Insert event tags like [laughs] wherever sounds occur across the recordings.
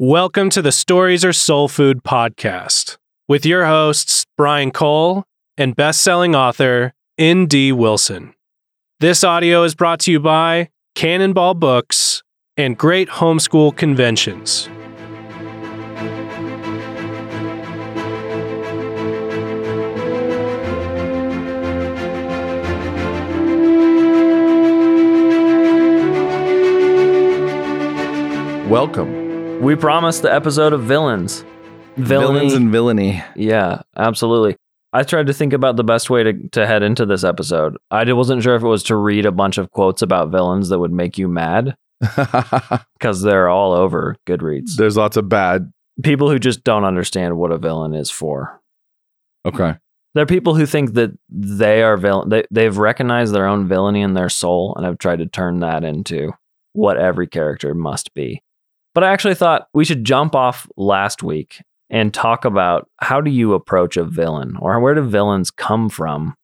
Welcome to the Stories Are Soul Food podcast with your hosts, Brian Kohl and best-selling author N.D. Wilson. This audio is brought to you by Canonball Books and Great Homeschool Conventions. Welcome. We promised the episode of villains. Villainy. Villains and villainy. yeah, absolutely. I tried to think about the best way to, to head into this episode. I wasn't sure if it was to read a bunch of quotes about villains that would make you mad [laughs] because they're all over Goodreads. There's lots of bad. people who just don't understand what a villain is for. Okay. There are people who think that they are villain. They, they've recognized their own villainy in their soul and have tried to turn that into what every character must be. But I actually thought we should jump off last week and talk about how do you approach a villain or where do villains come from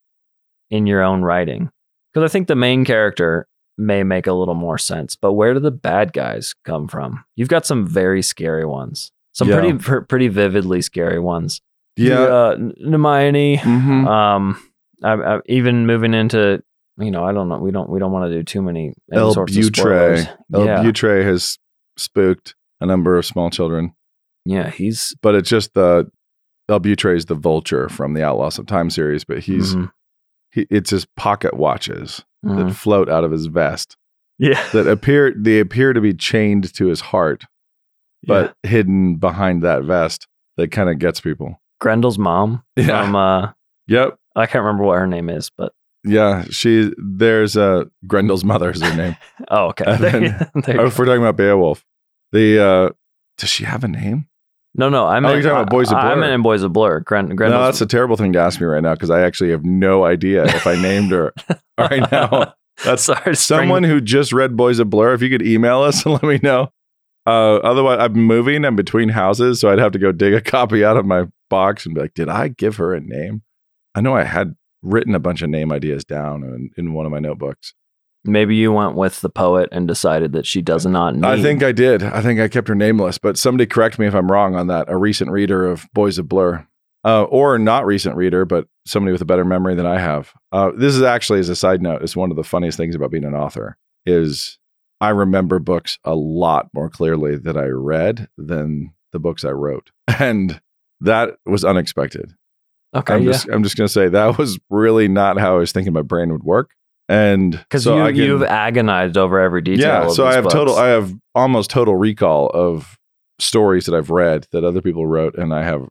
in your own writing? Because I think the main character may make a little more sense, but where do the bad guys come from? You've got some very scary ones, some Yeah. pretty pr- pretty vividly scary ones. Yeah. uh, Nimiane. Mhm. Um, I, I, even moving into you know I don't know we don't we don't want to do too many any El. Buitre. El yeah, Buitre has spooked a number of small children, yeah, he's but it's just the El Buitre is the vulture from the Outlaws of Time series, but he's mhm, he, it's his pocket watches mhm. that float out of his vest yeah, [laughs] that appear they appear to be chained to his heart, but hidden behind that vest that kind of gets people. Grendel's mom Yeah. from uh Yep. I can't remember what her name is, but Yeah, she there's uh Grendel's mother is her name. [laughs] oh okay. And [laughs] There then- there oh, if we're talking about Beowulf, the uh does she have a name? no, no, I meant you're talking about Boys of Blur. meant in Boys of Blur. Gren, no, that's a terrible thing to ask me right now because I actually have no idea if I named her [laughs] right now. That's Sorry, someone who just read Boys of Blur. If you could email us and let me know. Uh, otherwise, I'm moving. I'm between houses, so I'd have to go dig a copy out of my box and be like, "Did I give her a name?" I know I had written a bunch of name ideas down in, in one of my notebooks. Maybe you went with the poet and decided that she does not need. I think I did. I think I kept her nameless, but somebody correct me if I'm wrong on that. A recent reader of Boys of Blur, uh, or not recent reader, but somebody with a better memory than I have. Uh, this is actually, as a side note, is one of the funniest things about being an author is I remember books a lot more clearly that I read than the books I wrote, [laughs] and that was unexpected. Okay, I'm yeah. just, I'm just gonna say that was really not how I was thinking my brain would work, and Because so you, you've agonized over every detail. yeah, so I have total. I have almost total recall of stories that I've read that other people wrote, and I have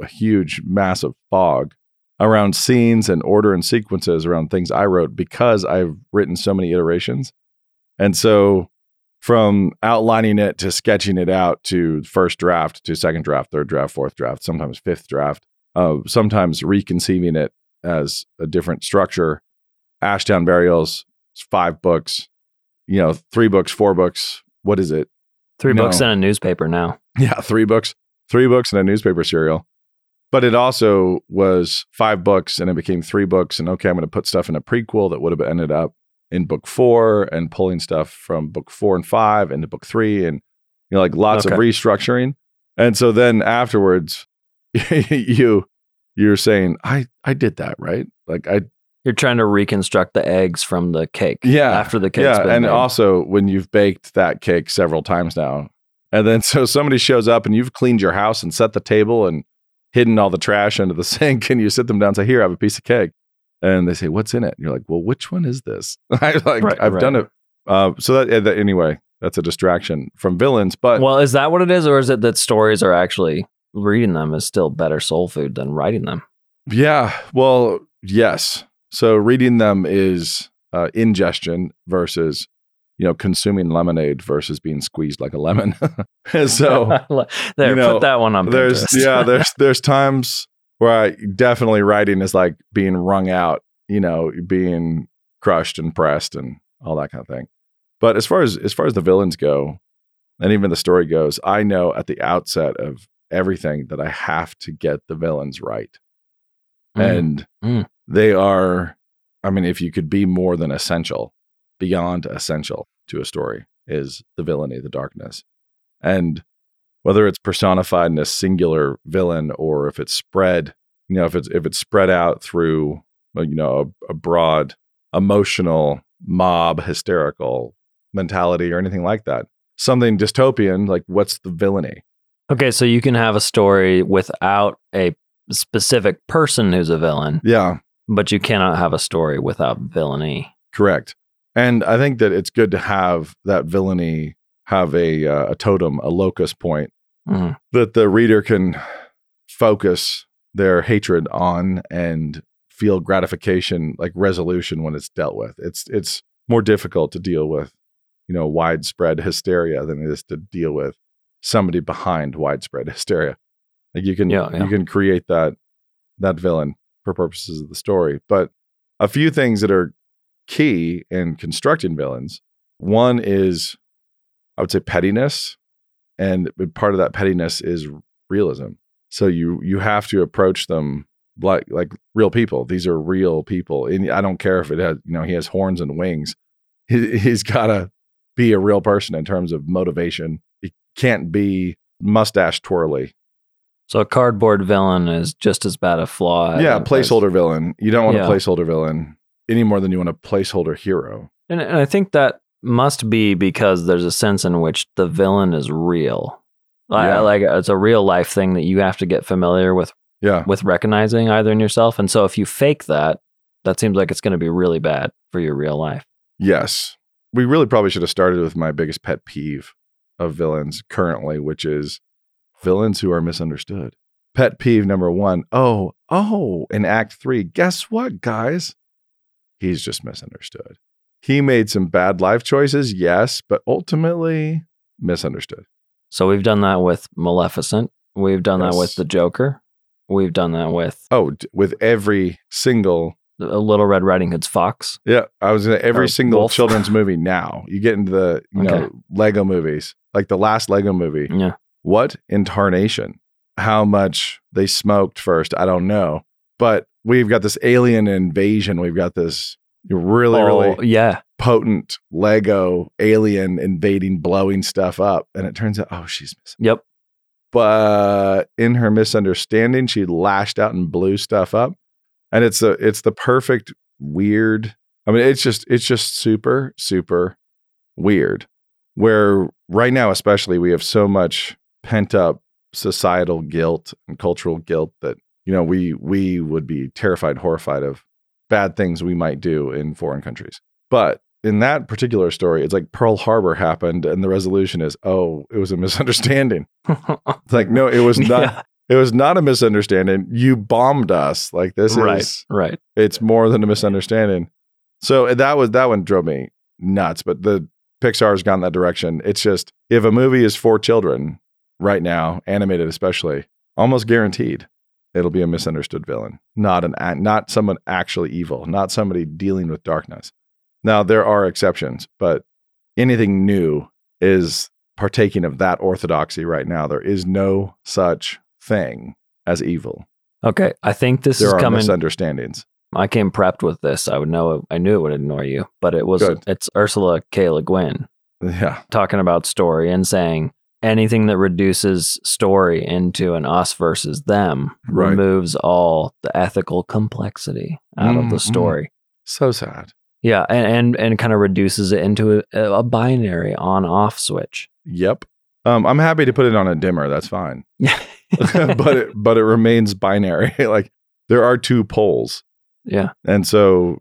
a huge, massive fog around scenes and order and sequences around things I wrote because I've written so many iterations, and so from outlining it to sketching it out to first draft to second draft, third draft, fourth draft, sometimes fifth draft, uh, sometimes reconceiving it as a different structure. Ashtown Burials, five books, you know, three books, four books. What is it? three no. books and a newspaper now. Yeah, three books, three books and a newspaper serial. But it also was five books and it became three books. And okay, I'm going to put stuff in a prequel that would have ended up in book four and pulling stuff from book four and five into book three and, you know, like lots of restructuring. And so then afterwards, [laughs] you, you're saying, I, I did that, right? Like I You're trying to reconstruct the eggs from the cake. Yeah, After the cake. yeah, been and made. also when you've baked that cake several times now, and then [laughs] so somebody shows up and you've cleaned your house and set the table and hidden all the trash under the [laughs] sink, and you sit them down and say, "Here, I have a piece of cake," and they say, "What's in it?" And you're like, "Well, which one is this?" I like Right, I've right. done it. Uh, so that, that anyway, that's a distraction from villains, but well, is that what it is, or is it that stories are actually reading them is still better soul food than writing them? Yeah. Well, yes. So reading them is uh, ingestion versus, you know, consuming lemonade versus being squeezed like a lemon. [laughs] so [laughs] there, you know, put that one on. there's yeah, [laughs] there's there's times where I definitely writing is like being wrung out, you know, being crushed and pressed and all that kind of thing. But as far as as far as the villains go, and even the story goes, I know at the outset of everything that I have to get the villains right. Mm. And Mm. they are, I mean, if you could be more than essential, beyond essential to a story is the villainy, the darkness. And whether it's personified in a singular villain or if it's spread, you know, if it's if it's spread out through uh, you know a, a broad emotional mob hysterical mentality or anything like that. Something dystopian, like what's the villainy? Okay, so you can have a story without a specific person who's a villain, Yeah, but you cannot have a story without villainy. correct. And I think that it's good to have that villainy have a uh, a totem, a locus point Mhm. that the reader can focus their hatred on and feel gratification like resolution when it's dealt with it's it's more difficult to deal with you know widespread hysteria than it is to deal with somebody behind widespread [laughs] hysteria. Like you can Yeah, yeah. you can create that that villain for purposes of the story. But a few things that are key in constructing villains. One is i would say pettiness. And part of that pettiness is realism. So you you have to approach them like like real people. These are real people. And i don't care if it has you know he has horns and wings. He, he's got to be a real person in terms of motivation can't be mustache twirly So a cardboard villain is just as bad a flaw. yeah as- placeholder villain you don't want Yeah. a placeholder villain any more than you want a placeholder hero And, and I think that must be because there's a sense in which the villain is real. Like, Yeah. like it's a real life thing that you have to get familiar with yeah with recognizing either in yourself. And so if you fake that, that seems like it's going to be really bad for your real life. Yes. We really probably should have started with my biggest pet peeve of villains currently, which is villains who are misunderstood. Pet peeve number one oh, oh, in Act Three, guess what, guys? He's just misunderstood. He made some bad life choices, yes, but ultimately misunderstood. So we've done that with Maleficent. We've done that with the Joker. We've done that with Oh, with every single, A little Red Riding Hood's Fox. yeah, I was in every Or single Wolf. children's movie now. You get into the, you know, Lego movies, like the last Lego movie. Yeah. what in tarnation? How much they smoked first, I don't know. But we've got this alien invasion. We've got this really, oh, really yeah. potent Lego alien invading, blowing stuff up. And it turns out, oh, she's missing. Yep. But in her misunderstanding, she lashed out and blew stuff up. And it's a it's the perfect weird. I mean, it's just it's just super, super weird. Where right now, especially, we have so much pent up societal guilt and cultural guilt that you know we we would be terrified horrified of bad things we might do in foreign countries but in that particular story it's like pearl harbor happened and the resolution is oh it was a [laughs] misunderstanding it's [laughs] like no it was not Yeah. It was not a misunderstanding you bombed us like this right. is Right. it's more than a misunderstanding. So eh, that was that one drove me nuts. But the Pixar's gone that direction. It's just if a movie is for children right now, animated especially, almost guaranteed it'll be a misunderstood villain, not an not someone actually evil, not somebody dealing with darkness. Now there are exceptions, but anything new is partaking of that orthodoxy right now. There is no such thing as evil. Okay. I think this There is are coming. misunderstandings. I came prepped with this. I would know. I knew it would annoy you, but it was. Good. It's Ursula K. Le Guin Yeah. talking about story and saying anything that reduces story into an us versus them Right. removes all the ethical complexity out of the Mhm. story. So sad. Yeah, and and, and kind of reduces it into a, a binary on off switch. Yep. Um, I'm happy to put it on a dimmer. That's fine. [laughs] [laughs] but it, but it remains binary. [laughs] like there are two poles, yeah, and so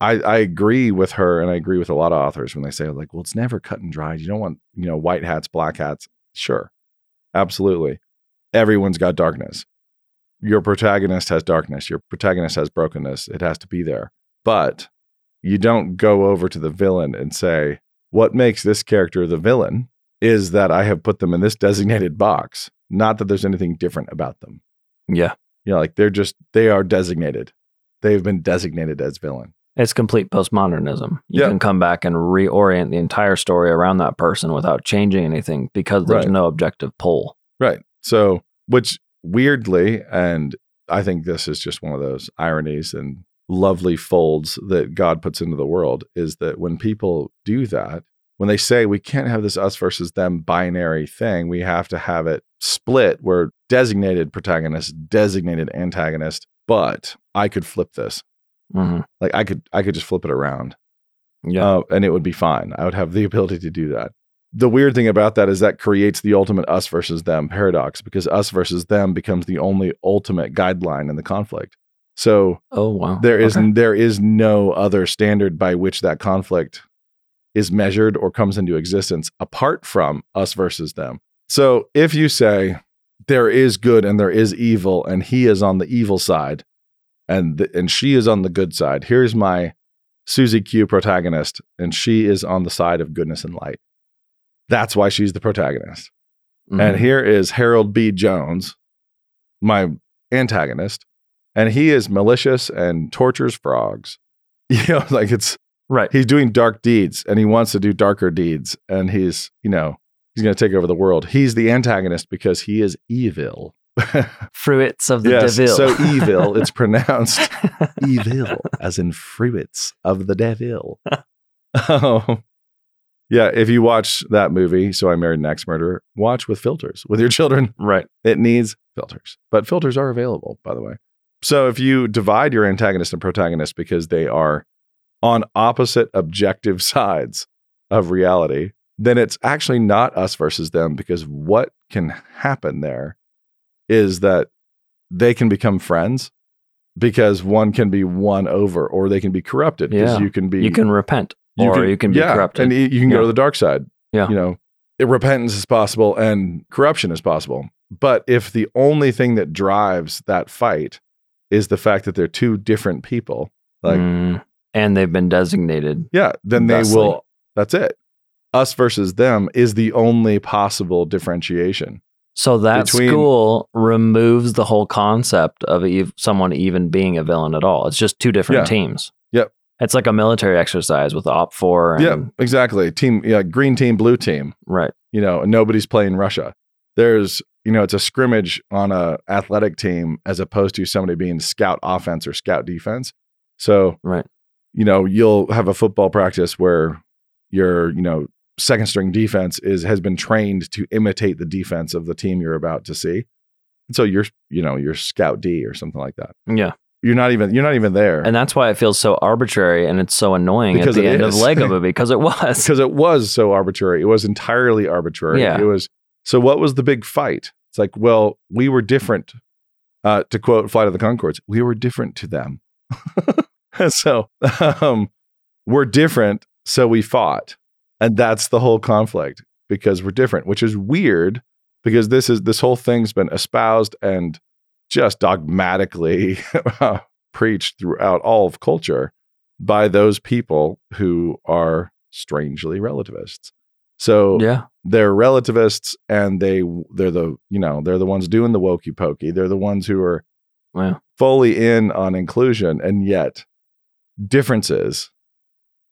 I I agree with her, and I agree with a lot of authors when they say like, well, it's never cut and dried. You don't want you know white hats, black hats. Sure, absolutely. Everyone's got darkness. Your protagonist has darkness. Your protagonist has brokenness. It has to be there. But you don't go over to the villain and say, what makes this character the villain is that I have put them in this designated box, not that there's anything different about them. yeah. You know, like they're just, they are designated. They've been designated as villain. It's complete postmodernism. You Yeah. can come back and reorient the entire story around that person without changing anything because there's Right. no objective pull. Right. So, which weirdly, and I think this is just one of those ironies and lovely folds that God puts into the world, is that when people do that, when they say we can't have this us versus them binary thing, we have to have it split where designated protagonist, designated antagonist, but I could flip this. hmm Like I could I could just flip it around. Yeah. Uh, and it would be fine. I would have the [laughs] ability to do that. The weird thing about that is that creates the ultimate us versus them paradox because us versus them becomes the only ultimate guideline in the conflict. So oh wow. there is Okay. there is no other standard by which that conflict is measured or comes into existence apart from us versus them. So if you say there is good and there is evil and he is on the evil side and and she is on the good side. Here's my Susie Q protagonist and she is on the side of goodness and light. That's why she's the protagonist. Mhm. And here is Harold B. Jones, my antagonist, and he is malicious and tortures frogs. [laughs] You know, like it's right. he's doing dark deeds and he wants to do darker deeds and he's, you know, he's going to take over the world. He's the antagonist because he is evil. [laughs] Fruits of the yes, devil. so evil, it's [laughs] pronounced [laughs] evil as in fruits of the devil. um, yeah, if you watch that movie, So I Married an Ex Murderer, watch with filters with your children. right. It needs filters, but filters are available, by the way. So if you divide your antagonist and protagonist because they are on opposite objective sides of reality, then it's actually not us versus them because what can happen there is that they can become friends because one can be won over or they can be corrupted because Yeah. you can be You can repent you or you can be yeah, corrupted. and you can go to the dark side. Yeah. you know, it- repentance is possible and corruption is possible. But if the only thing that drives that fight is the fact that they're two different people, like Mm. and they've been designated. yeah, then they Thusly. will. That's it. Us versus them is the only possible differentiation. So that Between- school removes the whole concept of ev- someone even being a villain at all. It's just two different Yeah. teams. Yep. It's like a military exercise with OPFOR. And, yeah, exactly. Team, yeah, green team, blue team. Right. you know, nobody's playing Russia. There's, you know, it's a scrimmage on a athletic team as opposed to somebody being scout offense or scout defense. So, Right. you know, you'll have a football practice where you're, you know, second string defense is has been trained to imitate the defense of the team you're about to see. And so you're, you know, you're scout D or something like that. Yeah. You're not even you're not even there. And that's why it feels so arbitrary and it's so annoying Because at the end of is. Lego Movie [laughs] because it was. because it was so arbitrary. It was entirely arbitrary. Yeah. It was so what was the big fight? It's like, well, we were different. Uh, to quote Flight of the Conchords, we were different to them. [laughs] so [laughs] um, we're different, so we fought. And that's the whole conflict because we're different, which is weird because this is this whole thing's been espoused and just dogmatically [laughs] preached throughout all of culture by those people who are strangely relativists. So Yeah. they're relativists and they they're the you know they're the ones doing the wokey pokey. They're the ones who are Well, fully in on inclusion and yet differences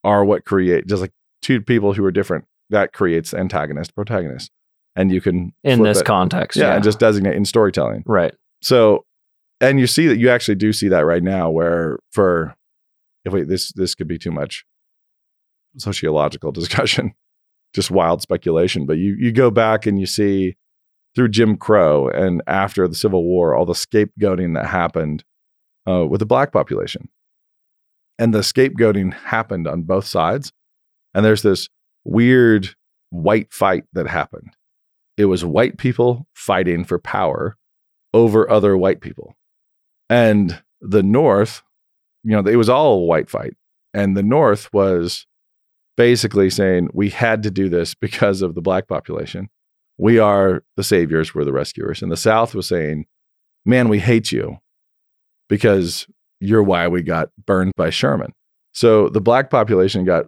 are what create just like two people who are different that creates antagonist protagonist and you can in this context. yeah, Yeah. and just designate in storytelling right. so, and you see that you actually do see that right now, where for if wait, this this could be too much sociological [laughs] discussion, just wild speculation. But you you go back and you see through Jim Crow and after the Civil War, all the scapegoating that happened uh, with the black population, and the scapegoating happened on both sides. And there's this weird white fight that happened. It was white people fighting for power over other white people. And the North, you know, it was all a white fight. And the North was basically saying, we had to do this because of the black population. We are the saviors, we're the rescuers. And the South was saying, man, we hate you because you're why we got burned by Sherman. So the black population got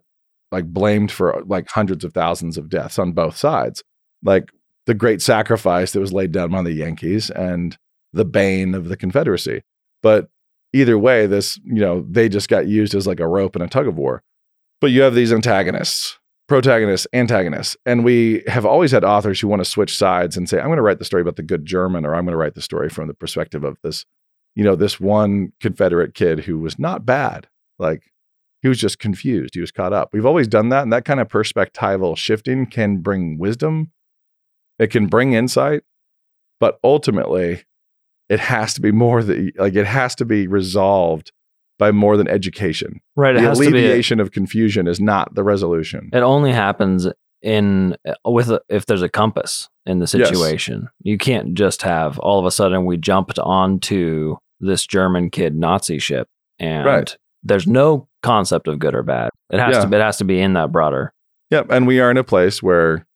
like blamed for like hundreds of thousands of deaths on both sides. Like the great sacrifice that was laid down by the Yankees and the bane of the Confederacy. But either way, this, you know, they just got used as like a rope in a tug of war. But you have these antagonists, protagonists, antagonists. And we have always had authors who want to switch sides and say, I'm going to write the story about the good German, or I'm going to write the story from the perspective of this, you know, this one Confederate kid who was not bad. Like He was just confused. He was caught up. We've always done that. And that kind of perspectival shifting can bring wisdom, it can bring insight, but ultimately, it has to be more that like it has to be resolved by more than education. Right. The alleviation of confusion is not the resolution. It only happens in uh, with a, if there's a compass in the Yes. situation. You can't just have all of a sudden we jumped onto this German kid Nazi ship and Right. there's no concept of good or bad. It has Yeah. to it has to be in that broader. Yep. And we are in a place where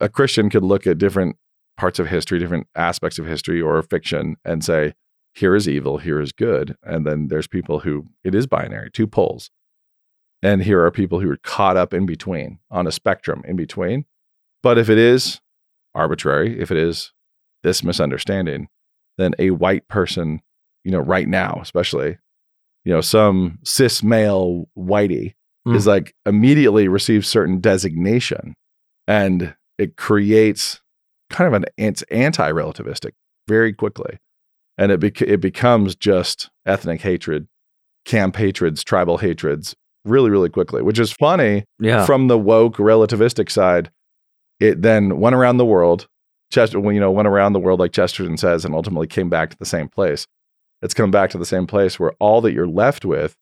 a Christian could look at different parts of history, different aspects of history or fiction and say, here is evil, here is good. And then there's people who it is binary, two poles. And here are people who are caught up in between on a spectrum in between. But if it is arbitrary, if it is this misunderstanding, then a white person, you know, right now, especially, you know, some cis male whitey Mm. is like immediately receives certain designation and it creates kind of an it's anti-relativistic very quickly and it bec- it becomes just ethnic hatred camp hatreds tribal hatreds really really quickly which is funny Yeah. from the woke relativistic side it then went around the world chester you know went around the world like chesterton says and ultimately came back to the same place it's come back to the same place where all that you're left with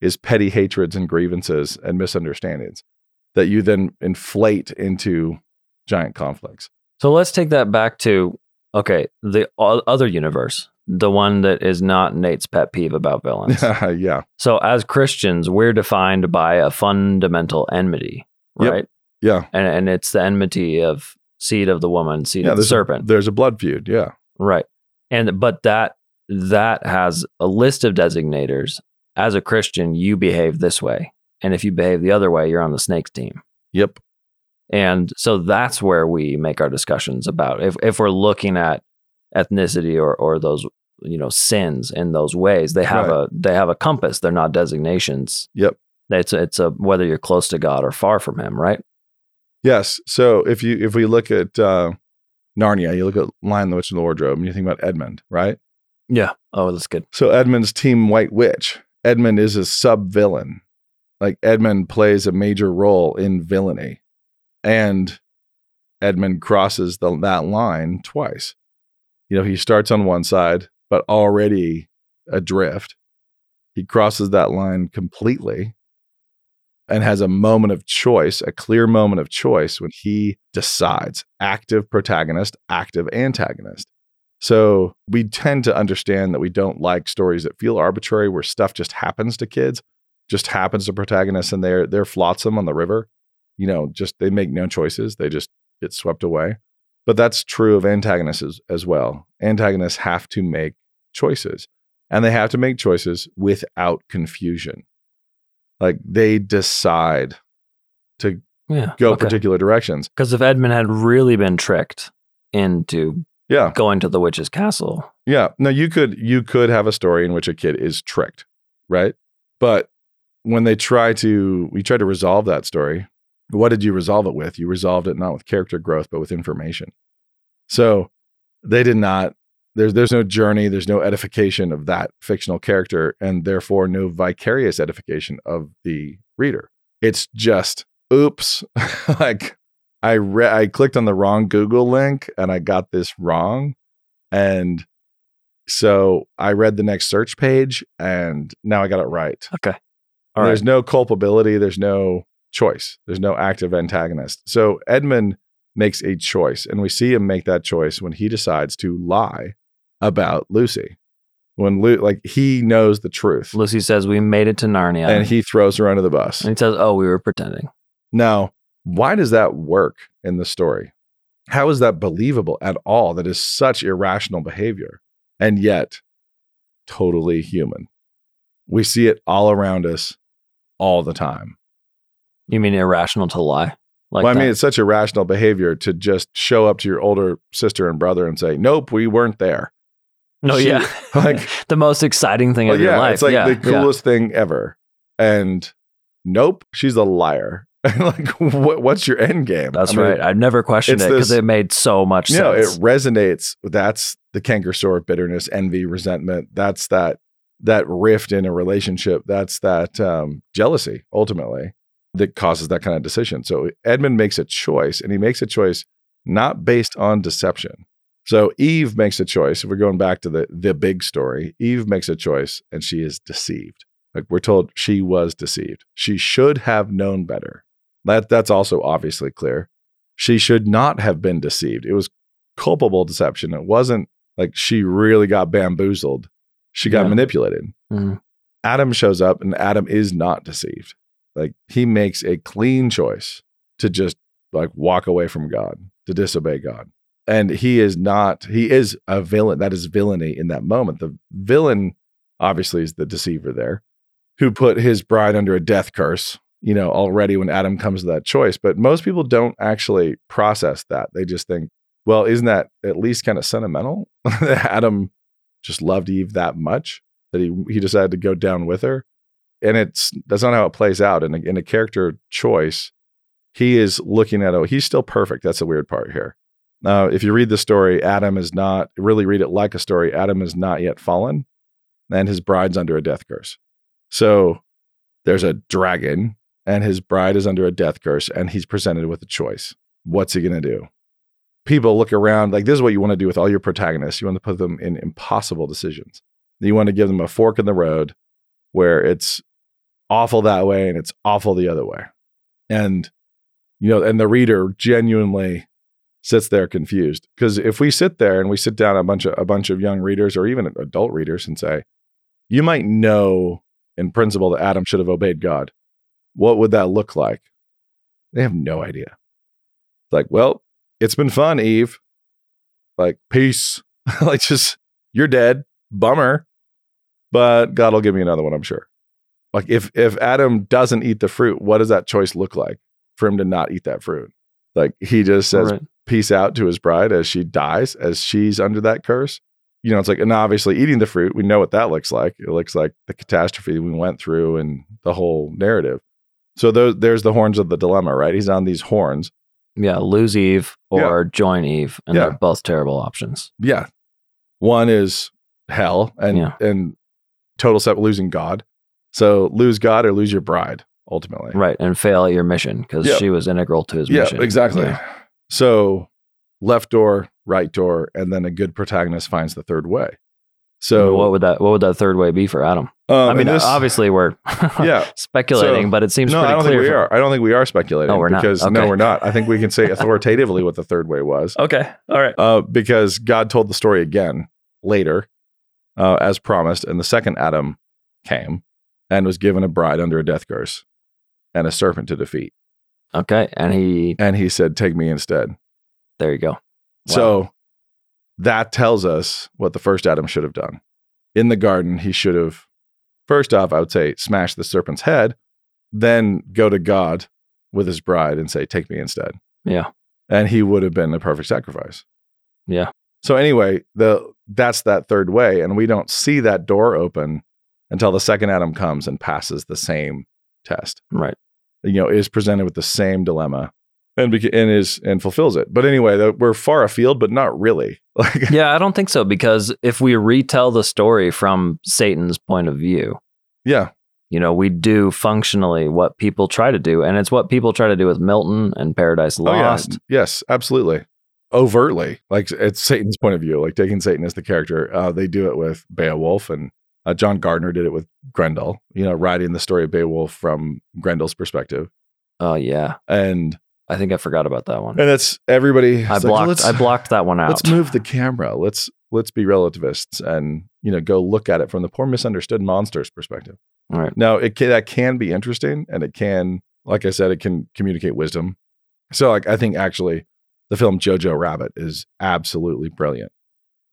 is petty hatreds and grievances and misunderstandings that you then inflate into giant conflicts So let's take that back to okay, the other universe, the one that is not Nate's pet peeve about villains. [laughs] yeah so as Christians, we're defined by a fundamental enmity, Yep. right? yeah And and it's the enmity of seed of the woman, seed yeah of the serpent. a, there's a blood feud yeah Right. And but that that has a list of designators. As a Christian, you behave this way. And if you behave the other way, you're on the snakes team. yep And so that's where we make our discussions about if if we're looking at ethnicity or or those you know sins in those ways, they have Right. a they have a compass. They're not designations. Yep. It's a, it's a whether you're close to God or far from Him, right? yes so if you if we look at uh narnia you look at lion the witch and the wardrobe and you think about edmund right Yeah. Oh, that's good. So Edmund's team White Witch. Edmund is a sub villain. Like Edmund plays a major role in villainy. And Edmund crosses the, that line twice. You know, he starts on one side, but already adrift. He crosses that line completely and has a moment of choice, a clear moment of choice when he decides active protagonist, active antagonist. So we tend to understand that we don't like stories that feel arbitrary, where stuff just happens to kids, just happens to protagonists, and they're they're flotsam on the river. You know, just they make no choices; they just get swept away. But that's true of antagonists as, as well. Antagonists have to make choices, and they have to make choices without confusion. Like they decide to Yeah. go okay. particular directions. Because if Edmund had really been tricked into Yeah, going to the witch's castle, Yeah. No, you could you could have a story in which a kid is tricked, right? But when they try to we try to resolve that story, what did you resolve it with? You resolved it not with character growth, but with information. So they did not there's there's no journey, there's no edification of that fictional character, and therefore no vicarious edification of the reader. It's just oops, [laughs] like I re- I clicked on the wrong Google link and I got this wrong. And so I read the next search page and now I got it right. okay. All right. There's no culpability, there's no choice, there's no active antagonist. So Edmund makes a choice, and we see him make that choice when he decides to lie about Lucy. When Lu- like he knows the truth, Lucy says we made it to Narnia, and he throws her under the bus. and he says, "Oh, we were pretending." Now, why does that work in the story? How is that believable at all? That is such irrational behavior, and yet totally human. We see it all around us all the time. You mean irrational to lie? Like well, I that? mean, it's such irrational behavior to just show up to your older sister and brother and say, "Nope, we weren't there." no, she- yeah, [laughs] like- [laughs] the most exciting thing Well, of your life. it's like yeah, the yeah. coolest thing ever. And nope, she's a liar. [laughs] like, what, what's your end game? That's I mean, right. I've never questioned it because it made so much you know, it resonates. That's the canker sore, bitterness, envy, resentment. That's that that rift in a relationship. That's that um, jealousy ultimately that causes that kind of decision. So Edmund makes a choice, and he makes a choice not based on deception. So Eve makes a choice. If we're going back to the the big story, Eve makes a choice, and she is deceived. Like we're told, she was deceived. She should have known better. That that's also obviously clear. She should not have been deceived. It was culpable deception. It wasn't like she really got bamboozled. She got Yeah. manipulated. Mhm. Adam shows up and Adam is not deceived. Like he makes a clean choice to just like walk away from God, to disobey God. And he is not, he is a villain. That is villainy in that moment. The villain obviously is the deceiver there who put his bride under a death curse, you know, already when Adam comes to that choice. But most people don't actually process that. They just think, well, isn't that at least kind of sentimental? [laughs] Adam just loved Eve that much that he he decided to go down with her. And it's that's not how it plays out. In a, in a character choice, he is looking at oh, he's still perfect. That's the weird part here. Now, if you read the story, Adam is not really read it like a story. Adam is not yet fallen, and his bride's under a death curse. So there's a dragon, and his bride is under a death curse, and he's presented with a choice. What's he going to do? People look around like this is what you want to do with all your protagonists. You want to put them in impossible decisions. You want to give them a fork in the road where it's awful that way and it's awful the other way. And, you know, and the reader genuinely sits there confused. Because if we sit there and we sit down a bunch of a bunch of young readers or even adult readers and say, you might know in principle that Adam should have obeyed God. What would that look like? They have no idea. It's like, well, it's been fun, Eve. Like, peace. [laughs] like, just, you're dead. Bummer. But God will give me another one, I'm sure. Like, if if Adam doesn't eat the fruit, what does that choice look like for him to not eat that fruit? Like, he just says, Right. peace out to his bride as she dies, as she's under that curse. You know, it's like, and obviously eating the fruit, we know what that looks like. It looks like the catastrophe we went through and the whole narrative. So those, there's the horns of the dilemma, right? He's on these horns. Yeah, lose Eve or join Eve, and Yeah. they're both terrible options. Yeah. One is hell and Yeah. and total set losing God. So lose God or lose your bride, ultimately. Right, and fail at your mission because Yeah. she was integral to his Yeah, mission. exactly. Yeah. So left door, right door, and then a good protagonist finds the third way. So what would that what would that third way be for Adam? Um, I mean, this- obviously we're [laughs] yeah. speculating, So- but it seems no, pretty I don't clear. think we from- are. I don't think we are speculating. Oh, we're not. because no, we're not. I think we can say authoritatively what the third way was. Okay, all right. uh, because God told the story again later, uh, as promised, and the second Adam came and was given a bride under a death curse and a serpent to defeat, Okay, and he and he said, "Take me instead." there you go. So that tells us what the first Adam should have done. In the garden, he should have, first off, I would say, smash the serpent's head, then go to God with his bride and say, Take me instead. Yeah. And he would have been the perfect sacrifice. Yeah. So anyway, the that's that third way. And we don't see that door open until the second Adam comes and passes the same test Right. you know is presented with the same dilemma and beca- and is and fulfills it. But anyway the, we're far afield but not really. [laughs] Like Yeah, I don't think so because if we retell the story from Satan's point of view, yeah. you know, we do functionally what people try to do, and it's what people try to do with Milton and Paradise oh Lost. yeah yes absolutely. Overtly. Like it's satan's point of view like taking satan as the character. Uh, they do it with beowulf and uh, john gardner did it with grendel you know writing the story of beowulf from grendel's perspective. Oh yeah, and I think I forgot about that one. and that's everybody I like, blocked. I blocked that one out. let's move the camera let's let's be relativists and you know go look at it from the poor misunderstood monster's perspective All right. Now, it can, that can be interesting, and it can, like I said, it can communicate wisdom. So, like, I think actually, the film Jojo Rabbit is absolutely brilliant.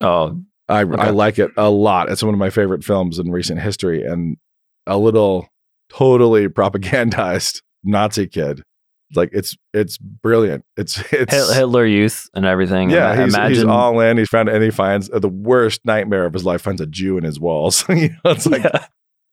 Oh, I I like it a lot. It's one of my favorite films in recent history, and a little totally [laughs] propagandized Nazi kid. Like it's it's brilliant. It's [laughs] it's Hit- Hitler Youth and everything. yeah. He's, imagine. he's all in. He's found and he finds uh, the worst nightmare of his life. Finds a Jew in his walls. [laughs] you know, it's like Yeah.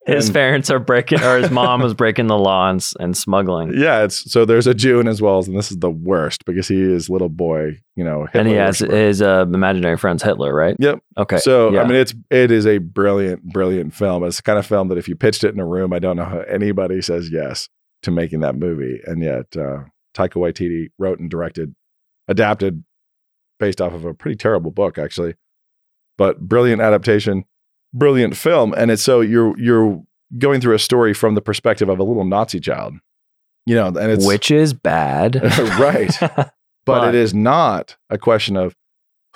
His And- parents are breaking, or his mom is [laughs] breaking the law and, and smuggling. Yeah, it's so there's a Jew in his walls, and this is the worst because he is little boy, you know, and he has worshiper. his uh, imaginary friend's Hitler, right? Yep. Okay. So yeah. I mean, it's it is a brilliant, brilliant film. It's the kind of film that if you pitched it in a room, I don't know how anybody says yes to making that movie, and yet uh, Taika Waititi wrote and directed, adapted, based off of a pretty terrible book actually, but brilliant adaptation, brilliant film, and it's so you're you're going through a story from the perspective of a little Nazi child, you know, and it's Which is bad. [laughs] right. but [laughs] But- it is not a question of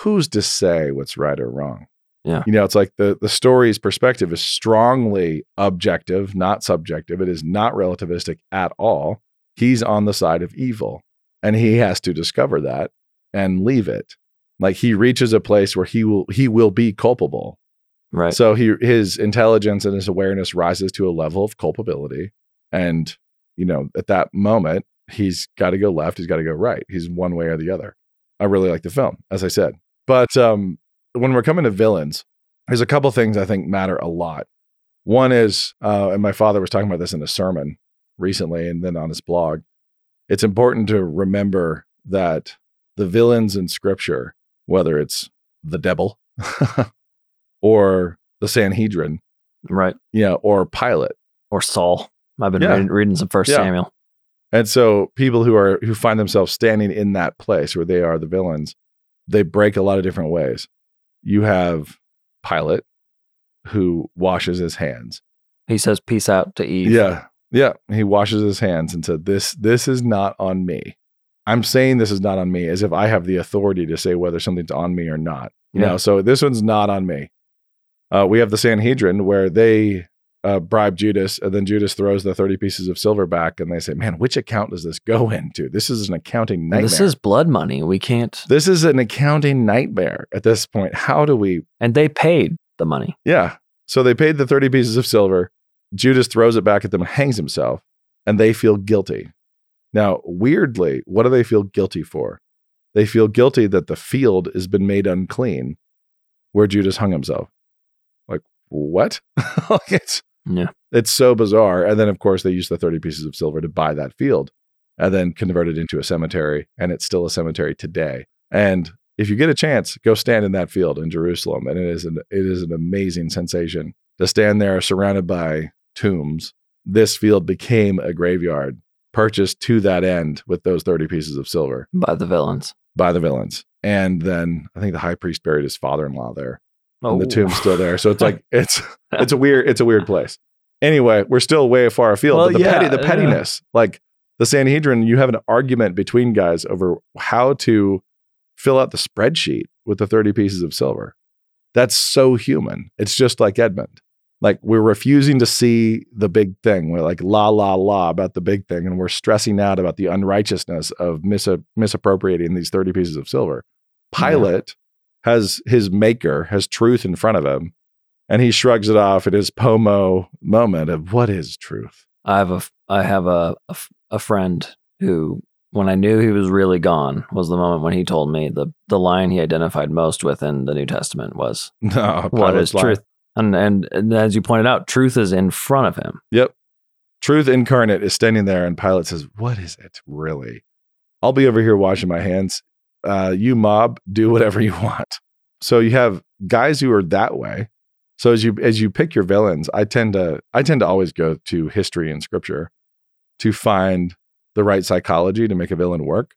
who's to say what's right or wrong. Yeah. You know, it's like the the story's perspective is strongly objective, not subjective. It is not relativistic at all. He's on the side of evil and he has to discover that and leave it. Like he reaches a place where he will he will be culpable. right. So he his intelligence and his awareness rises to a level of culpability. And, you know, at that moment, he's got to go left, he's got to go right. He's one way or the other. I really like the film, as I said. But um, when we're coming to villains, there's a couple things I think matter a lot. One is, uh, and my father was talking about this in a sermon recently and then on his blog. It's important to remember that the villains in scripture, whether it's the devil [laughs] or the Sanhedrin, right. you know, or Pilate. Or Saul. I've been Yeah. reading, reading some First Yeah. Samuel. And so people who are who find themselves standing in that place where they are the villains, they break a lot of different ways. You have Pilate who washes his hands. He says, "Peace out to Eve." Yeah. Yeah. He washes his hands and said, This this is not on me. I'm saying this is not on me as if I have the authority to say whether something's on me or not. You Yeah. know, so this one's not on me. Uh, we have the Sanhedrin where they uh, bribe Judas, and then Judas throws the 30 pieces of silver back, and they say, Man, which account does this go [laughs] into? This is an accounting nightmare. This is blood money. We can't. this is an accounting nightmare at this point. How do we And they paid the money. yeah. So they paid the 30 pieces of silver. Judas throws it back at them and hangs himself, and they feel guilty. Now, weirdly, what do they feel guilty for? They feel guilty that the field has been made unclean where Judas hung himself. Like, what? [laughs] like it's, Yeah. it's so bizarre. And then, of course, they use the 30 pieces of silver to buy that field and then convert it into a cemetery. And it's still a cemetery today. And if you get a chance, go stand in that field in Jerusalem. And it is an, it is an amazing sensation to stand there surrounded by tombs. This field became a graveyard purchased to that end with those 30 pieces of silver by the villains. by the villains. And then I think the high priest buried his father-in-law there Oh, and the oh. tomb's still there. So it's like [laughs] it's it's a weird it's a weird place. Anyway, we're still way far afield. Well, but the yeah, petty the yeah. pettiness, like the Sanhedrin, you have an argument between guys over how to fill out the spreadsheet with the 30 pieces of silver. That's so human. It's just like Edmund. Like we're refusing to see the big thing. We're like la la la about the big thing, and we're stressing out about the unrighteousness of mis- misappropriating these 30 pieces of silver. Yeah. Pilate has his maker, has truth in front of him, and he shrugs it off at his pomo moment of what is truth. I have a I have a, a a friend who when I knew he was really gone was the moment when he told me the the line he identified most with in the New Testament was [laughs] No, what Pilate's truth and, and and as you pointed out truth is in front of him Yep. Truth incarnate is standing there, and Pilate says, What is it really? I'll be over here washing my hands. Uh, you mob, do whatever you [laughs] want. So you have guys who are that way. So as you as you pick your villains, I tend to I tend to always go to history and scripture to find the right psychology to make a villain work.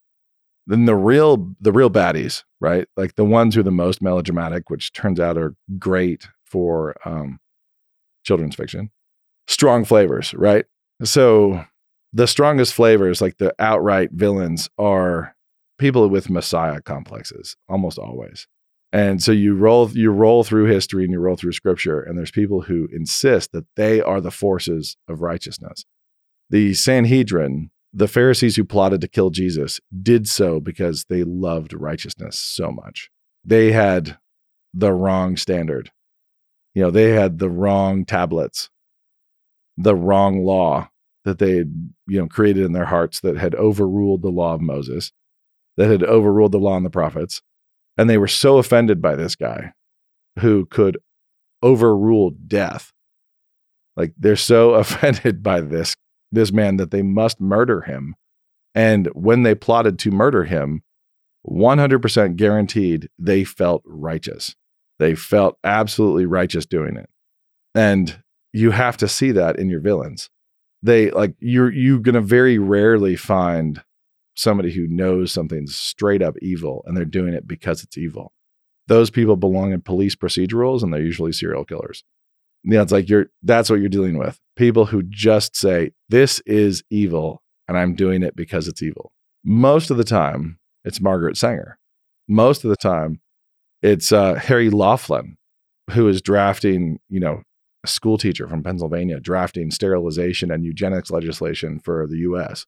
Then the real the real baddies, right? Like the ones who are the most melodramatic, which turns out are great for um, children's fiction strong flavors, right? So the strongest flavors, like the outright villains, are people with messiah complexes, almost always. And so you roll you roll through history and you roll through scripture, and there's people who insist that they are the forces of righteousness. The Sanhedrin, the Pharisees who plotted to kill Jesus, did so because they loved righteousness so much. They had the wrong standard. You know, they had the wrong tablets the wrong law that they you know, created in their hearts that had overruled the law of Moses, that had overruled the law and the prophets. And they were so offended by this guy who could overrule death Like they're so [laughs] offended by this this man that they must murder him. And when they plotted to murder him, 100% guaranteed they felt righteous. They felt absolutely righteous doing it. And you have to see that in your villains. They like you're you're going to very rarely find somebody who knows something's straight up evil and they're doing it because it's evil. Those people belong in police procedurals and they're usually serial killers. Yeah, it's like you're that's what you're dealing with. People who just say, This is evil, and I'm doing it because it's evil. Most of the time, it's Margaret Sanger. Most of the time, it's uh, Harry Laughlin, who is drafting, you know, a school teacher from Pennsylvania, drafting sterilization and eugenics legislation for the US.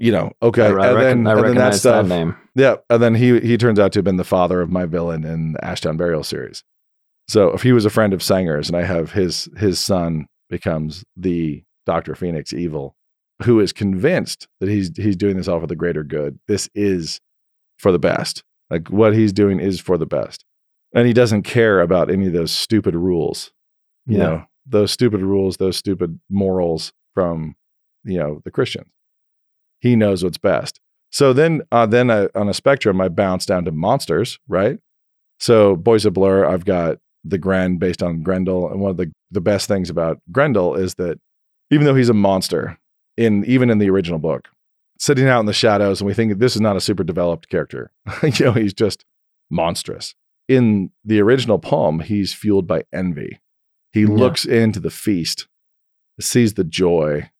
You know, okay. I, I, and reckon, then, I and then that stuff, that name. yeah, and then he he turns out to have been the father of my villain in the Ashtown Burial series. So if he was a friend of Sanger's, and I have his his son becomes the Doctor Phoenix evil, who is convinced that he's he's doing this all for the greater good. This is for the best. Like what he's doing is for the best, and he doesn't care about any of those stupid rules. You Yeah. know those stupid rules, those stupid morals from you know the Christians. He knows what's best. So then, uh, then I, on a spectrum, I bounce down to monsters, right? So Boys of Blur, I've got the Gren based on Grendel, and one of the the best things about Grendel is that even though he's a monster in even in the original book, sitting out in the shadows, and we think this is not a super developed character. [laughs] you know, he's just monstrous. In the original poem, he's fueled by envy. He Yeah. looks into the feast, sees the joy,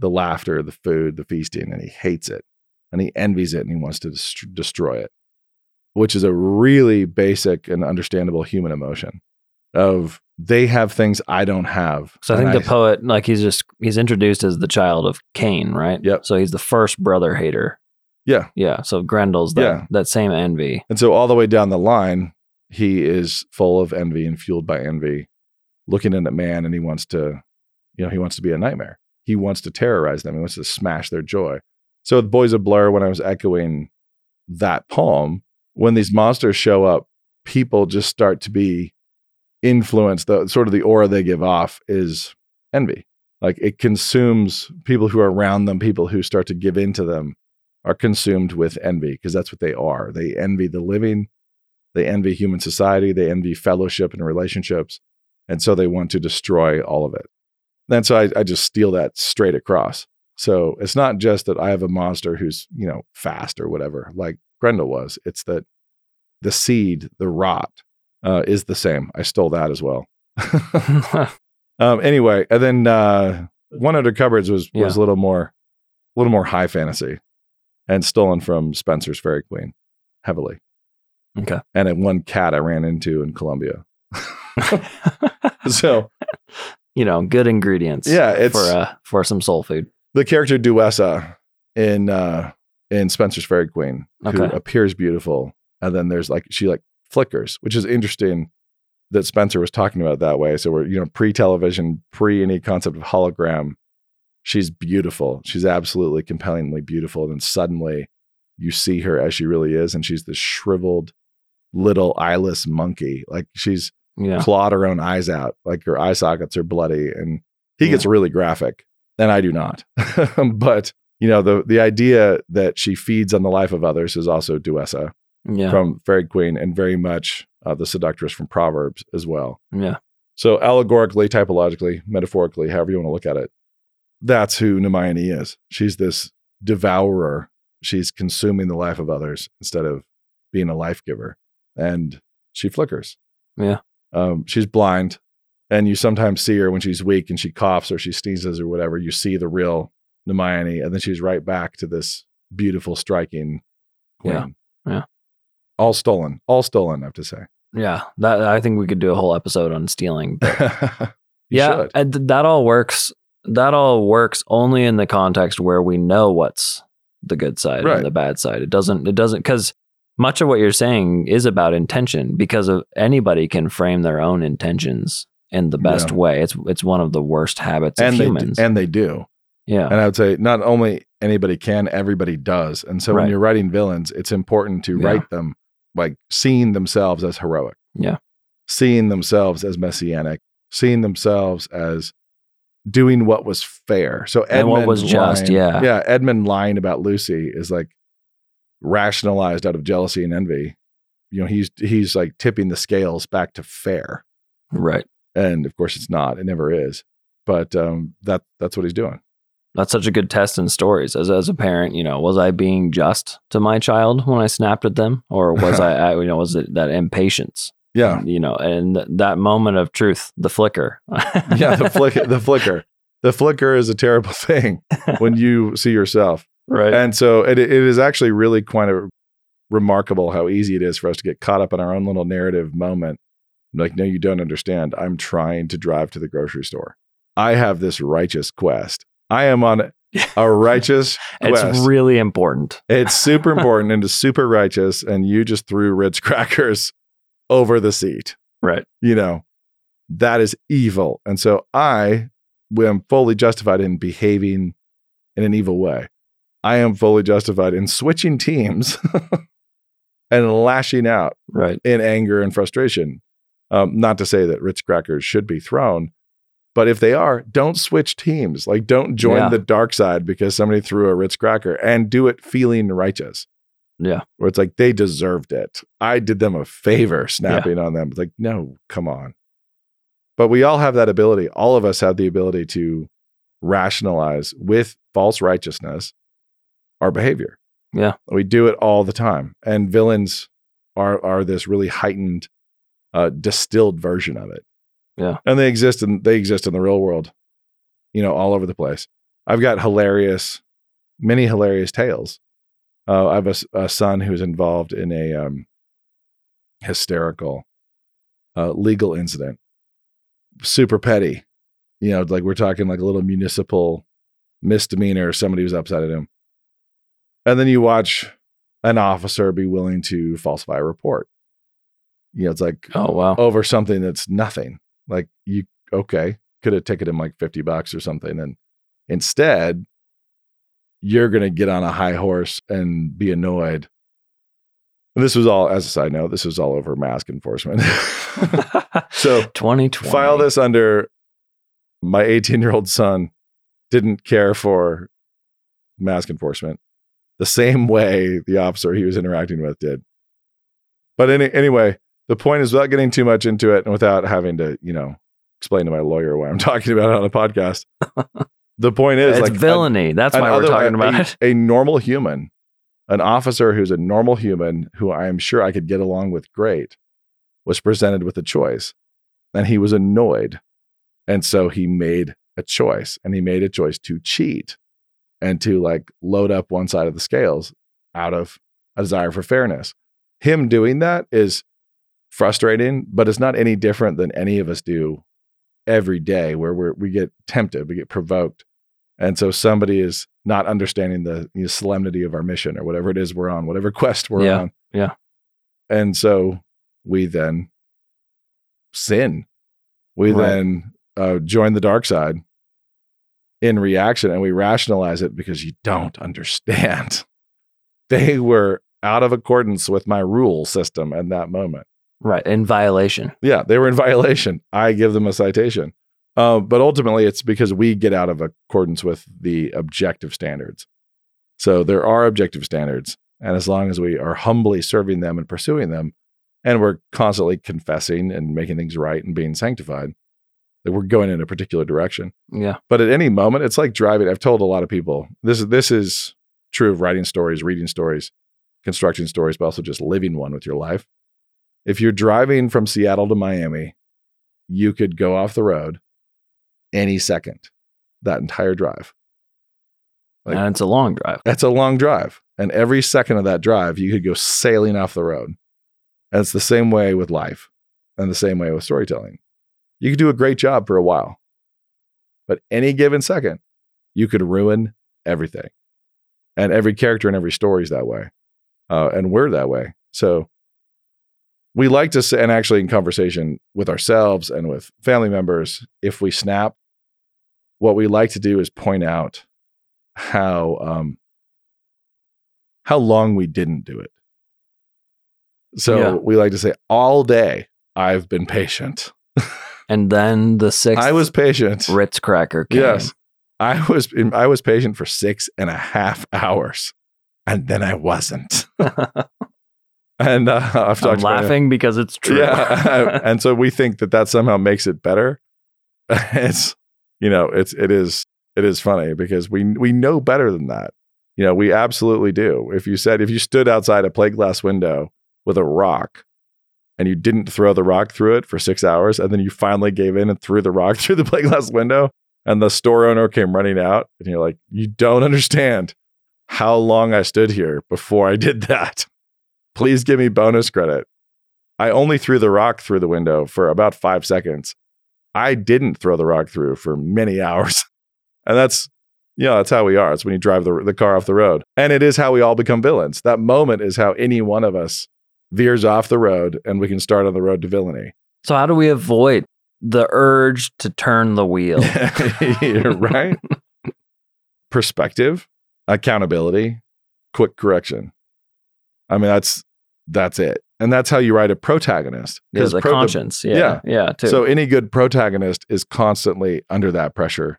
the laughter, the food, the feasting, and he hates it. And he envies it and he wants to dest- destroy it, which is a really basic and understandable human emotion of they have things I don't have. So I think the poet, like he's just he's introduced as the child of Cain, right? Yep. So he's the first brother hater. Yeah. Yeah. So Grendel's that Yeah. that same envy. And so all the way down the line, he is full of envy and fueled by envy, looking in at man, and he wants to, you know, he wants to be a nightmare. He wants to terrorize them. He wants to smash their joy. So with Boys of Blur, when I was echoing that poem, when these monsters show up, people just start to be influenced. The sort of the aura they give off is envy. Like it consumes people who are around them, people who start to give in to them are consumed with envy because that's what they are. They envy the living, they envy human society, they envy fellowship and relationships. And so they want to destroy all of it. And so I, I just steal that straight across. So it's not just that I have a monster who's, you know, fast or whatever, like Grendel was. It's that the seed, the rot, uh, is the same. I stole that as well. [laughs] [laughs] um, anyway, and then uh, 100 Cupboards was was Yeah. a little more, a little more high fantasy, and stolen from Spenser's Faerie Queene, heavily. okay. And then one cat I ran into in Colombia. [laughs] so you know, good ingredients. Yeah, it's- for uh, for some soul food. the character Duessa in uh, in Spenser's Faerie Queene, who Okay. appears beautiful, and then there's like she like flickers, which is interesting that Spencer was talking about that way. So we're you know pre television, pre any concept of hologram. She's beautiful. She's absolutely compellingly beautiful. And then suddenly you see her as she really is, and she's this shriveled little eyeless monkey. Like she's Yeah. clawed her own eyes out. Like her eye sockets are bloody, and he Yeah. gets really graphic, and I do not. [laughs] but you know, the the idea that she feeds on the life of others is also Duessa Yeah. from Faerie Queene, and very much uh, the seductress from Proverbs as well. yeah. So allegorically, typologically, metaphorically, however you want to look at it, that's who Nimiane is. She's this devourer. She's consuming the life of others instead of being a life giver, and she flickers. Yeah. Um, she's blind, and you sometimes see her when she's weak and she coughs or she sneezes or whatever. You see the real Nimiane, and then she's right back to this beautiful, striking queen. Yeah. Yeah. All stolen. All stolen. I have to say. Yeah. That I think we could do a whole episode on stealing. [laughs] Yeah, should. and th- that all works. That all works only in the context where we know what's the good side Right. and the bad side. It doesn't. It doesn't because much of what you're saying is about intention. Because of anybody can frame their own intentions in the best Yeah. way. It's it's one of the worst habits and of they do, and they do. yeah, And I would say not only anybody can, everybody does. And so when you're writing villains, it's important to Yeah. write them like seeing themselves as heroic. Yeah. Seeing themselves as messianic, seeing themselves as doing what was fair. So Edmund And what was just, lying- yeah. yeah. Edmund lying about Lucy is like rationalized out of jealousy and envy. You know, he's he's like tipping the scales back to fair, Right. and of course it's not. It never is. But um, that that's what he's doing. That's such a good test in stories. As as a parent, you know, was I being just to my child when I snapped at them, or was [laughs] I, I, you know, was it that impatience? Yeah, You know, and that moment of truth, the flicker. yeah. The flicker, the [laughs] flicker, the flicker is a terrible [laughs] thing when you see yourself. Right. And so it, it is actually really quite a remarkable how easy it is for us to get caught up in our own little narrative moment. Like, no, you don't understand. I'm trying to drive to the grocery store. I have this righteous quest. I am on a righteous [laughs] it's really important. it's super [laughs] important and it's super righteous. And you just threw Ritz crackers [laughs] over the seat. Right. You know, that is evil. And so I am fully justified in behaving in an evil way. I am fully justified in switching teams [laughs] and lashing out Right. in anger and frustration. Um, not to say that Ritz crackers should be thrown, but if they are, don't switch teams. Like, don't join Yeah. the dark side because somebody threw a Ritz cracker and do it feeling righteous. Yeah. Where it's like they deserved it. I did them a favor snapping on them. It's like, no, come on. But we all have that ability. All of us have the ability to rationalize with false righteousness our behavior. Yeah. We do it all the time. And villains are are this really heightened uh distilled version of it. Yeah. And they exist in they exist in the real world, you know, all over the place. I've got hilarious, many hilarious tales. Uh, I have a son who's involved in a um, hysterical uh, legal incident, super petty. You know, like we're talking like a little municipal misdemeanor. Somebody was upset at him, and then you watch an officer be willing to falsify a report. You know, it's like Oh wow. over something that's nothing. Like you, okay, could have ticketed him like 50 bucks or something. And instead, you're going to get on a high horse and be annoyed. And this was all, as a side note, this was all over mask enforcement. [laughs] so [laughs] 2020. file this under my 18 year old son didn't care for mask enforcement the same way the officer he was interacting with did. But any, anyway, the point is without getting too much into it and without having to, you know, explain to my lawyer why I'm [laughs] talking about it on a podcast. [laughs] the point is It's like a- villainy. That's an why we're talking a- about a, it. a normal human, an officer who's a normal human who I am sure I could get along with great, was presented with a choice. And he was annoyed. And so he made a choice and he made a choice to cheat and to like load up one side of the scales out of a desire for fairness. Him doing that is frustrating, but it's not any different than any of us do every day where we're, we get tempted, we get provoked. And so somebody is not understanding the you know, solemnity of our mission or whatever it is we're on, whatever [laughs] quest we're Yeah, on. yeah. And so we then sin. We Right. then uh, join the dark side in reaction and we rationalize it because you don't understand. [laughs] they were out of accordance with my rule system at that moment. Right. In violation. Yeah, they were in [laughs] violation. I give them a citation. Uh, but ultimately, it's because we get out of accordance with the objective standards. So there are objective standards. And as long as we are humbly serving them and pursuing them, and we're constantly confessing and making things right and being sanctified, that we're going in a particular direction. Yeah. But at any moment, it's like driving. I've told a lot of people this is this is true of writing stories, reading stories, constructing stories, but also just living one with your life. If you're driving from Seattle to Miami, you could go off the road any second, that entire drive. Like- and it's a long drive. That's a long drive. And every second of that drive, you could go sailing off the road. And it's the same way with life and the same way with storytelling. You could do a great job for a while, but any given second, you could ruin everything. And every character in every story is that way. Uh, and we're that way. So we like to say, and actually in conversation with ourselves and with family members, if we snap, what we like to do is point out how um, how long we didn't do it. So Yeah. we like to say all day I've been patient. [laughs] And then the sixth I was patient. Ritz cracker came. Yes. I was I was patient for six and a half hours. And then I wasn't. [laughs] and uh, I've I'm talked it. laughing because it's true. Yeah, [laughs] and so we think that that somehow makes it better. [laughs] it's you know it's it is it is funny because we we know better than that. You know we absolutely do. If you said if you stood outside a plate glass window with a rock and you didn't throw the rock through it for six hours and then you finally gave in and threw the rock [laughs] through the plate glass window and the store owner came running out and you're like you don't understand how long I stood here before I did that. Please give me bonus credit. I only threw the rock through the window for about five seconds. I didn't throw the rock through for many [laughs] hours. And that's, you know, that's how we are. It's when you drive the, the car off the road. And it is how we all become villains. That moment is how any one of us veers off the road and we can start on the road to villainy. So how do we avoid the urge to turn the wheel? [laughs] Right? [laughs] Perspective, accountability, quick correction. I mean, that's that's it. And that's how you write a protagonist. Yeah, the pro- conscience. Yeah. yeah. Yeah. too. So any good protagonist is constantly under that pressure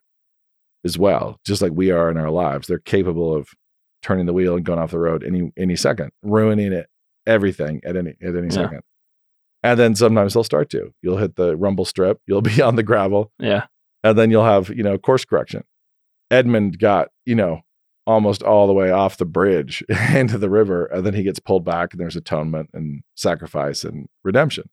as well, just like we are in our lives. They're capable of turning the wheel and going off the road any any second, ruining it everything at any at any Yeah. second. And then sometimes they'll start to. You'll hit the rumble strip, [laughs] you'll be on the gravel, yeah. and then you'll have, you know, course correction. Edmund got, you know, almost all the way off the bridge [laughs] into the river, and then he gets pulled back, and there's atonement and sacrifice and redemption.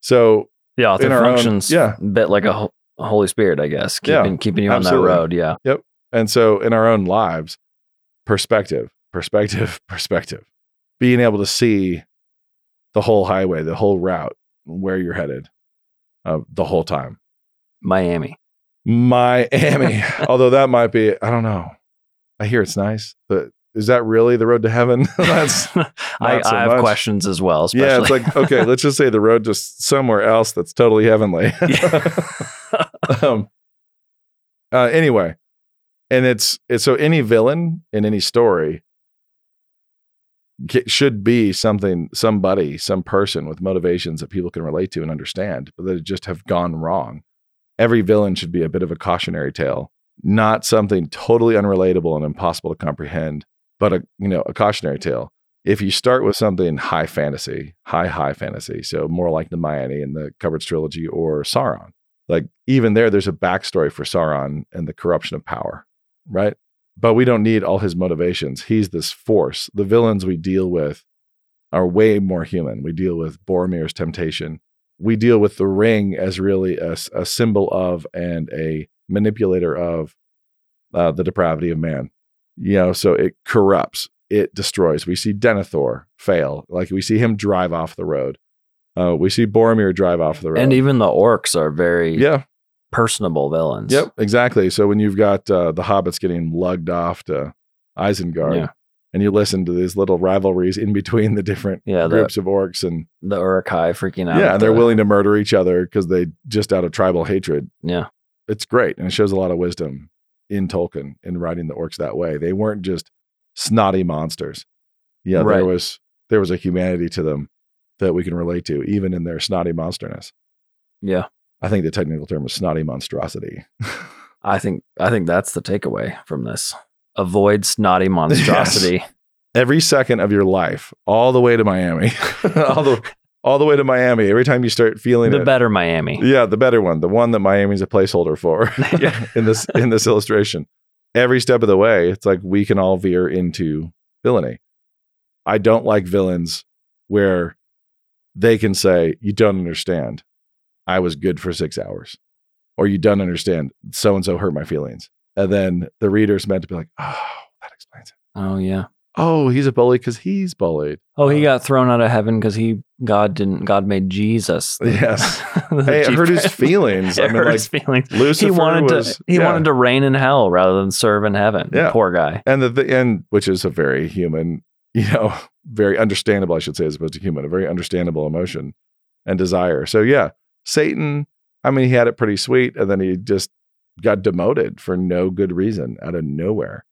So The author in own- functions yeah. a bit like a, ho- a Holy Spirit, I guess, Yeah, keeping keeping you absolutely. on that road. Yeah. Yep. And so in our own lives, perspective, perspective, [laughs] perspective, being able to see the whole highway, the whole route, where you're headed uh, the whole time. Miami. Miami, [laughs] although that might be, I don't know. I hear it's nice, but is that really the road to heaven? [laughs] That's [laughs] I, so I have much. questions as well. Especially. yeah, it's like, okay, let's just say the road to somewhere else that's totally heavenly. um, uh, anyway, and it's it's so any villain in any story should be something, somebody, some person with motivations that people can relate to and understand, but that just have gone wrong. Every villain should be a bit of a cautionary tale, not something totally unrelatable and impossible to comprehend, but a you know a cautionary tale. If you start with something high fantasy, high high fantasy, so more like the Miami and the Cupboards trilogy or Sauron, like even there, there's a backstory for Sauron and the corruption of power, right? But we don't need all his motivations. He's this force. The villains we deal with are way more human. We deal with Boromir's temptation. We deal with the ring as really a symbol of and a manipulator of uh, the depravity of man. You know, so it corrupts, it destroys. We see Denethor fail, like we see him drive off the road. Uh, we see Boromir drive off the road. and even the orcs are very yeah, personable villains. Yep, exactly. So when you've got uh, the hobbits getting lugged off to Isengard, Yeah. and you listen to these little rivalries in between the different Yeah, the- groups of orcs, and The Uruk-hai freaking out. yeah, and they're the- willing to murder each other because they just out of tribal hatred. Yeah. It's great, and it shows a lot of wisdom in Tolkien in writing the orcs that way. They weren't just snotty monsters. Yeah, Right. there was there was a humanity to them that we can relate to, even in their snotty monsterness. Yeah. I think the technical term is snotty monstrosity. [laughs] I think I think that's the takeaway from this. Avoid snotty monstrosity. [laughs] every second of your life, all the way to Miami, [laughs] all the all the way to Miami. Every time you start feeling the it, better Miami. yeah, the better one, the one that Miami's a placeholder for in this in this illustration. Every step of the way, it's like we can all veer into villainy. I don't like villains where they can say, "You don't understand. I was good for six hours," or "You don't understand. So and so hurt my feelings," and then the reader's meant to be like, "Oh, that explains it." Oh yeah. Oh, he's a bully because he's bullied. Oh, he uh, got thrown out of heaven because he God didn't God made Jesus. Yes. [laughs] Hey, it hurt his [laughs] feelings. It I mean, hurt like his feelings. Lucifer He wanted was, to he yeah. wanted to reign in hell rather than serve in heaven. Yeah. Poor guy. and the, the and which is a very human, [laughs] you know, very understandable, I should say, as opposed to human, a very understandable emotion and desire. So yeah, Satan. I mean, he had it pretty sweet, and then he just got demoted for no good reason out of nowhere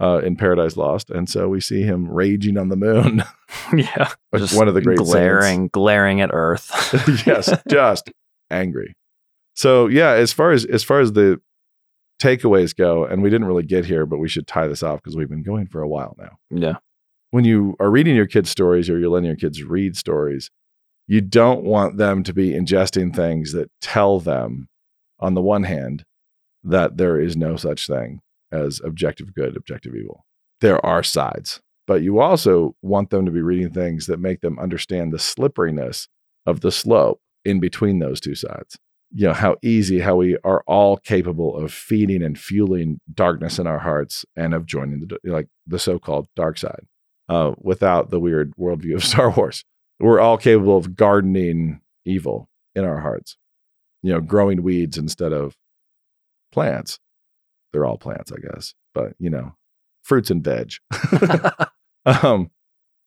uh, in Paradise Lost, and so we see him raging on the moon, [laughs] yeah. Just one of the great glaring, glaring at Earth. [laughs] [laughs] yes, just angry. So yeah, as far as as far as the takeaways go, and we didn't really get here, but we should tie this off because we've been going for a while now. Yeah. When you are reading your kids stories or you're letting your kids read stories, you don't want them to be ingesting things that tell them, on the one hand, that there is no such thing as objective good, objective evil. There are sides, but you also want them to be reading things that make them understand the slipperiness of the slope in between those two sides. You know, how easy, how we are all capable of feeding and fueling darkness in our hearts and of joining the, like the so called dark side uh, without the weird worldview of [laughs] Star Wars. We're all capable of gardening evil in our hearts, you know, growing weeds instead of plants. They're all plants, I guess, but you know, fruits and veg. [laughs] [laughs] um,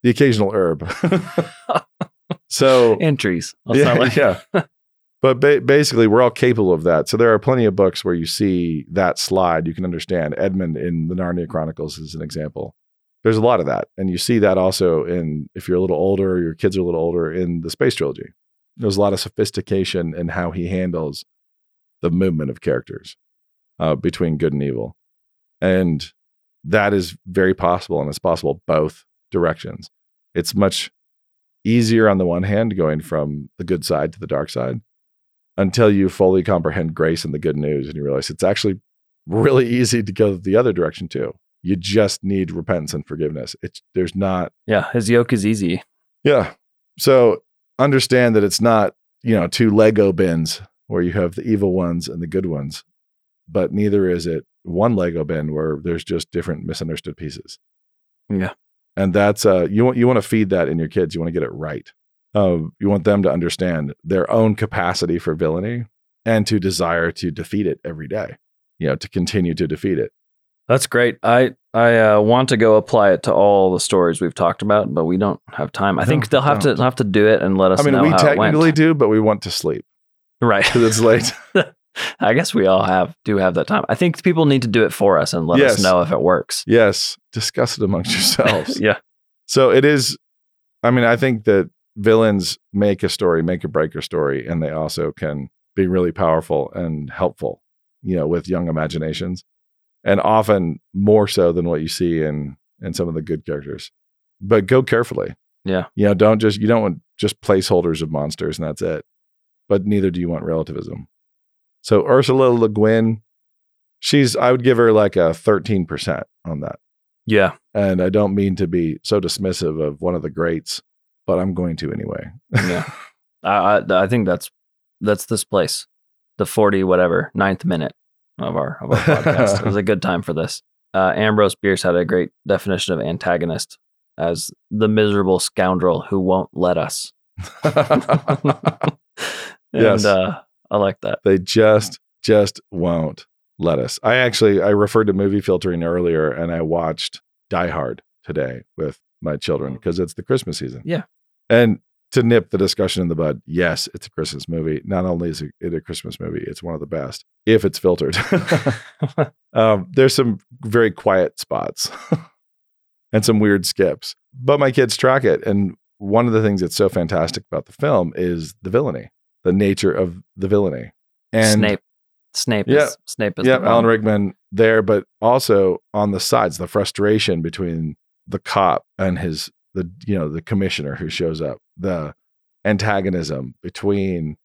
the occasional herb. [laughs] so and trees. yeah, like- yeah. But ba- basically, we're all capable of that. So there are plenty of books where you see that slide. You can understand Edmund in the Narnia Chronicles is an example. There's a lot of that, and you see that also in if you're a little older, your kids are a little older in the Space Trilogy. There's a lot of sophistication in how he handles the movement of characters uh, between good and evil, and that is very possible, and it's possible both directions. It's much easier on the one hand going from the good side to the dark side until you fully comprehend grace and the good news and you realize it's actually really [laughs] easy to go the other direction too you just need repentance and forgiveness. It's there's not yeah, his yoke is easy. yeah. So understand that it's not you know two lego bins where you have the evil ones and the good ones but neither is it one lego bin where there's just different misunderstood pieces. Yeah. and that's uh you want you want to feed that in your kids. You want to get it right. Uh, you want them to understand their own capacity for villainy and to desire to defeat it every day you know to continue to defeat it That's great. I I uh, want to go apply it to all the stories we've talked about, but we don't have time. I think they'll have to don't. have to do it and let us i mean know we how it went. technically do but we want to sleep right. because it's late [laughs] I guess we all have do have that time. I think people need to do it for us and let Yes. us know if it works. yes discuss it amongst [laughs] yourselves yeah. So it is. I mean, I think that villains make a story, make a break a story, and they also can be really powerful and helpful, you know, with young imaginations, and often more so than what you see in in some of the good characters. But go carefully. Yeah. You know, don't just you don't want just placeholders of monsters and that's it. But neither do you want relativism. So Ursula Le Guin, she's I would give her like a thirteen percent on that. Yeah. And I don't mean to be so dismissive of one of the greats, but I'm going to anyway. Yeah. [laughs] I, I I think that's that's this place. The 40 whatever, ninth minute of our of our podcast. it was a good time for this. Uh, Ambrose Bierce had a great definition of antagonist as the miserable scoundrel who won't let us. [laughs] and Yes. uh, I like that. they just just won't let us. I actually I referred to movie filtering earlier and I watched Die Hard today with my children because it's the Christmas season. Yeah. And to nip the discussion in the bud, yes, it's a Christmas movie. Not only is it a Christmas movie, it's one of the best if it's filtered. [laughs] um, there's some very quiet spots [laughs] and some weird skips, but my kids track it. And one of the things that's so fantastic about the film is the villainy, the nature of the villainy. And Snape. Snape Yeah. is Snape is yeah, Alan. Rickman there, but also on the sides, the frustration between the cop and his the you know the commissioner who shows up, the antagonism between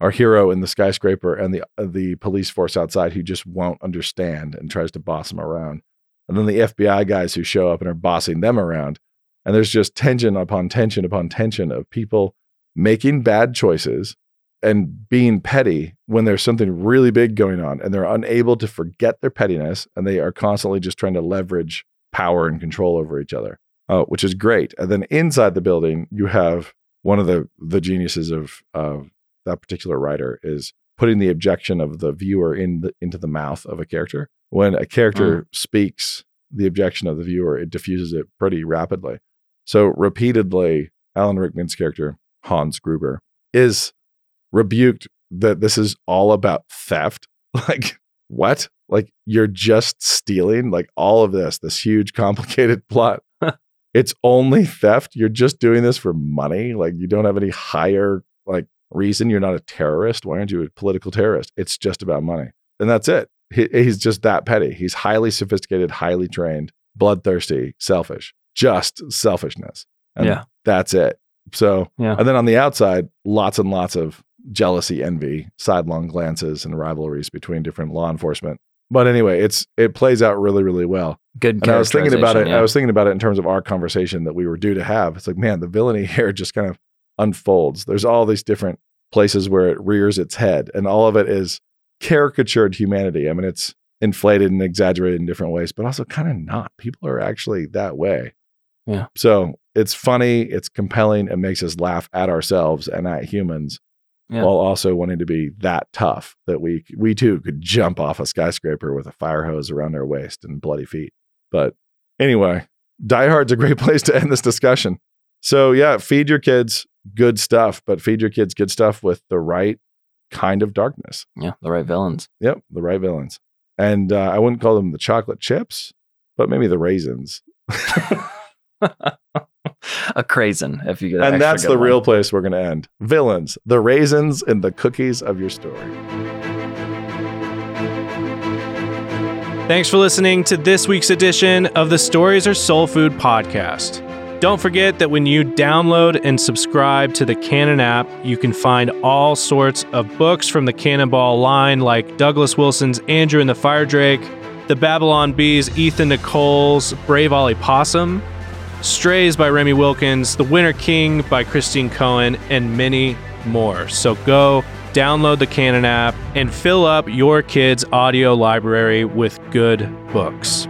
our hero in the skyscraper and the uh, the police force outside who just won't understand and tries to boss him around, and then the FBI guys who show up and are bossing them around, and there's just tension upon tension upon tension of people making bad choices and being petty when there's something really big going on and they're unable to forget their pettiness and they are constantly just trying to leverage power and control over each other uh, which is great and then inside the building you have one of the the geniuses of of that particular writer is putting the objection of the viewer in the, into the mouth of a character when a character speaks the objection of the viewer it diffuses it pretty rapidly so repeatedly alan rickman's character hans gruber is rebuked that this is all about theft. [laughs] Like, what? Like, you're just stealing like all of this, this huge, [laughs] complicated plot. It's only [laughs] theft. You're just doing this for money. Like, you don't have any higher, like, reason you're not a terrorist. Why aren't you a political terrorist? It's just about money. And that's it. He, he's just that petty. He's highly sophisticated, highly trained, bloodthirsty, selfish, just selfishness. And Yeah. that's it. So, Yeah. and then on the outside, lots and lots of jealousy, envy, sidelong glances, and rivalries between different law enforcement. But anyway, it's it plays out really, really well. Good. And I was thinking about it. characterization, I was thinking about it in terms of our conversation that we were due to have. It's like, man, the villainy [laughs] here just kind of unfolds. There's all these different places where it rears its head, and all of it is caricatured humanity. I mean, it's inflated and exaggerated in different ways, but also kind of not. People are actually that way. Yeah. So it's funny, it's compelling, it makes us laugh at ourselves and at humans. Yeah. While also wanting to be that tough that we we too could jump off a skyscraper with a fire hose around our waist and bloody feet. But anyway, Die Hard's a great [laughs] place to end this discussion. So yeah, feed your kids good stuff, but feed your kids good stuff with the right kind of darkness. Yeah. The right villains. Yep, the right villains. And uh, I wouldn't call them the chocolate chips, but maybe the raisins. [laughs] [laughs] a crazen, if you get. and that's the real place we're going to end. Villains, the raisins and the cookies of your story. Thanks for listening to this week's edition of the Stories Are Soul Food podcast. Don't forget that when you download and subscribe to the Canon app, you can find all sorts of books from the Canonball line, like Douglas Wilson's Andrew and the Fire Drake, the Babylon Bees, Ethan Nicolle's Brave Ollie Possum, Strays by Remy Wilkins, The Winter King by Christine Cohen, and many more. So go download the Canon app and fill up your kids' audio library with good books.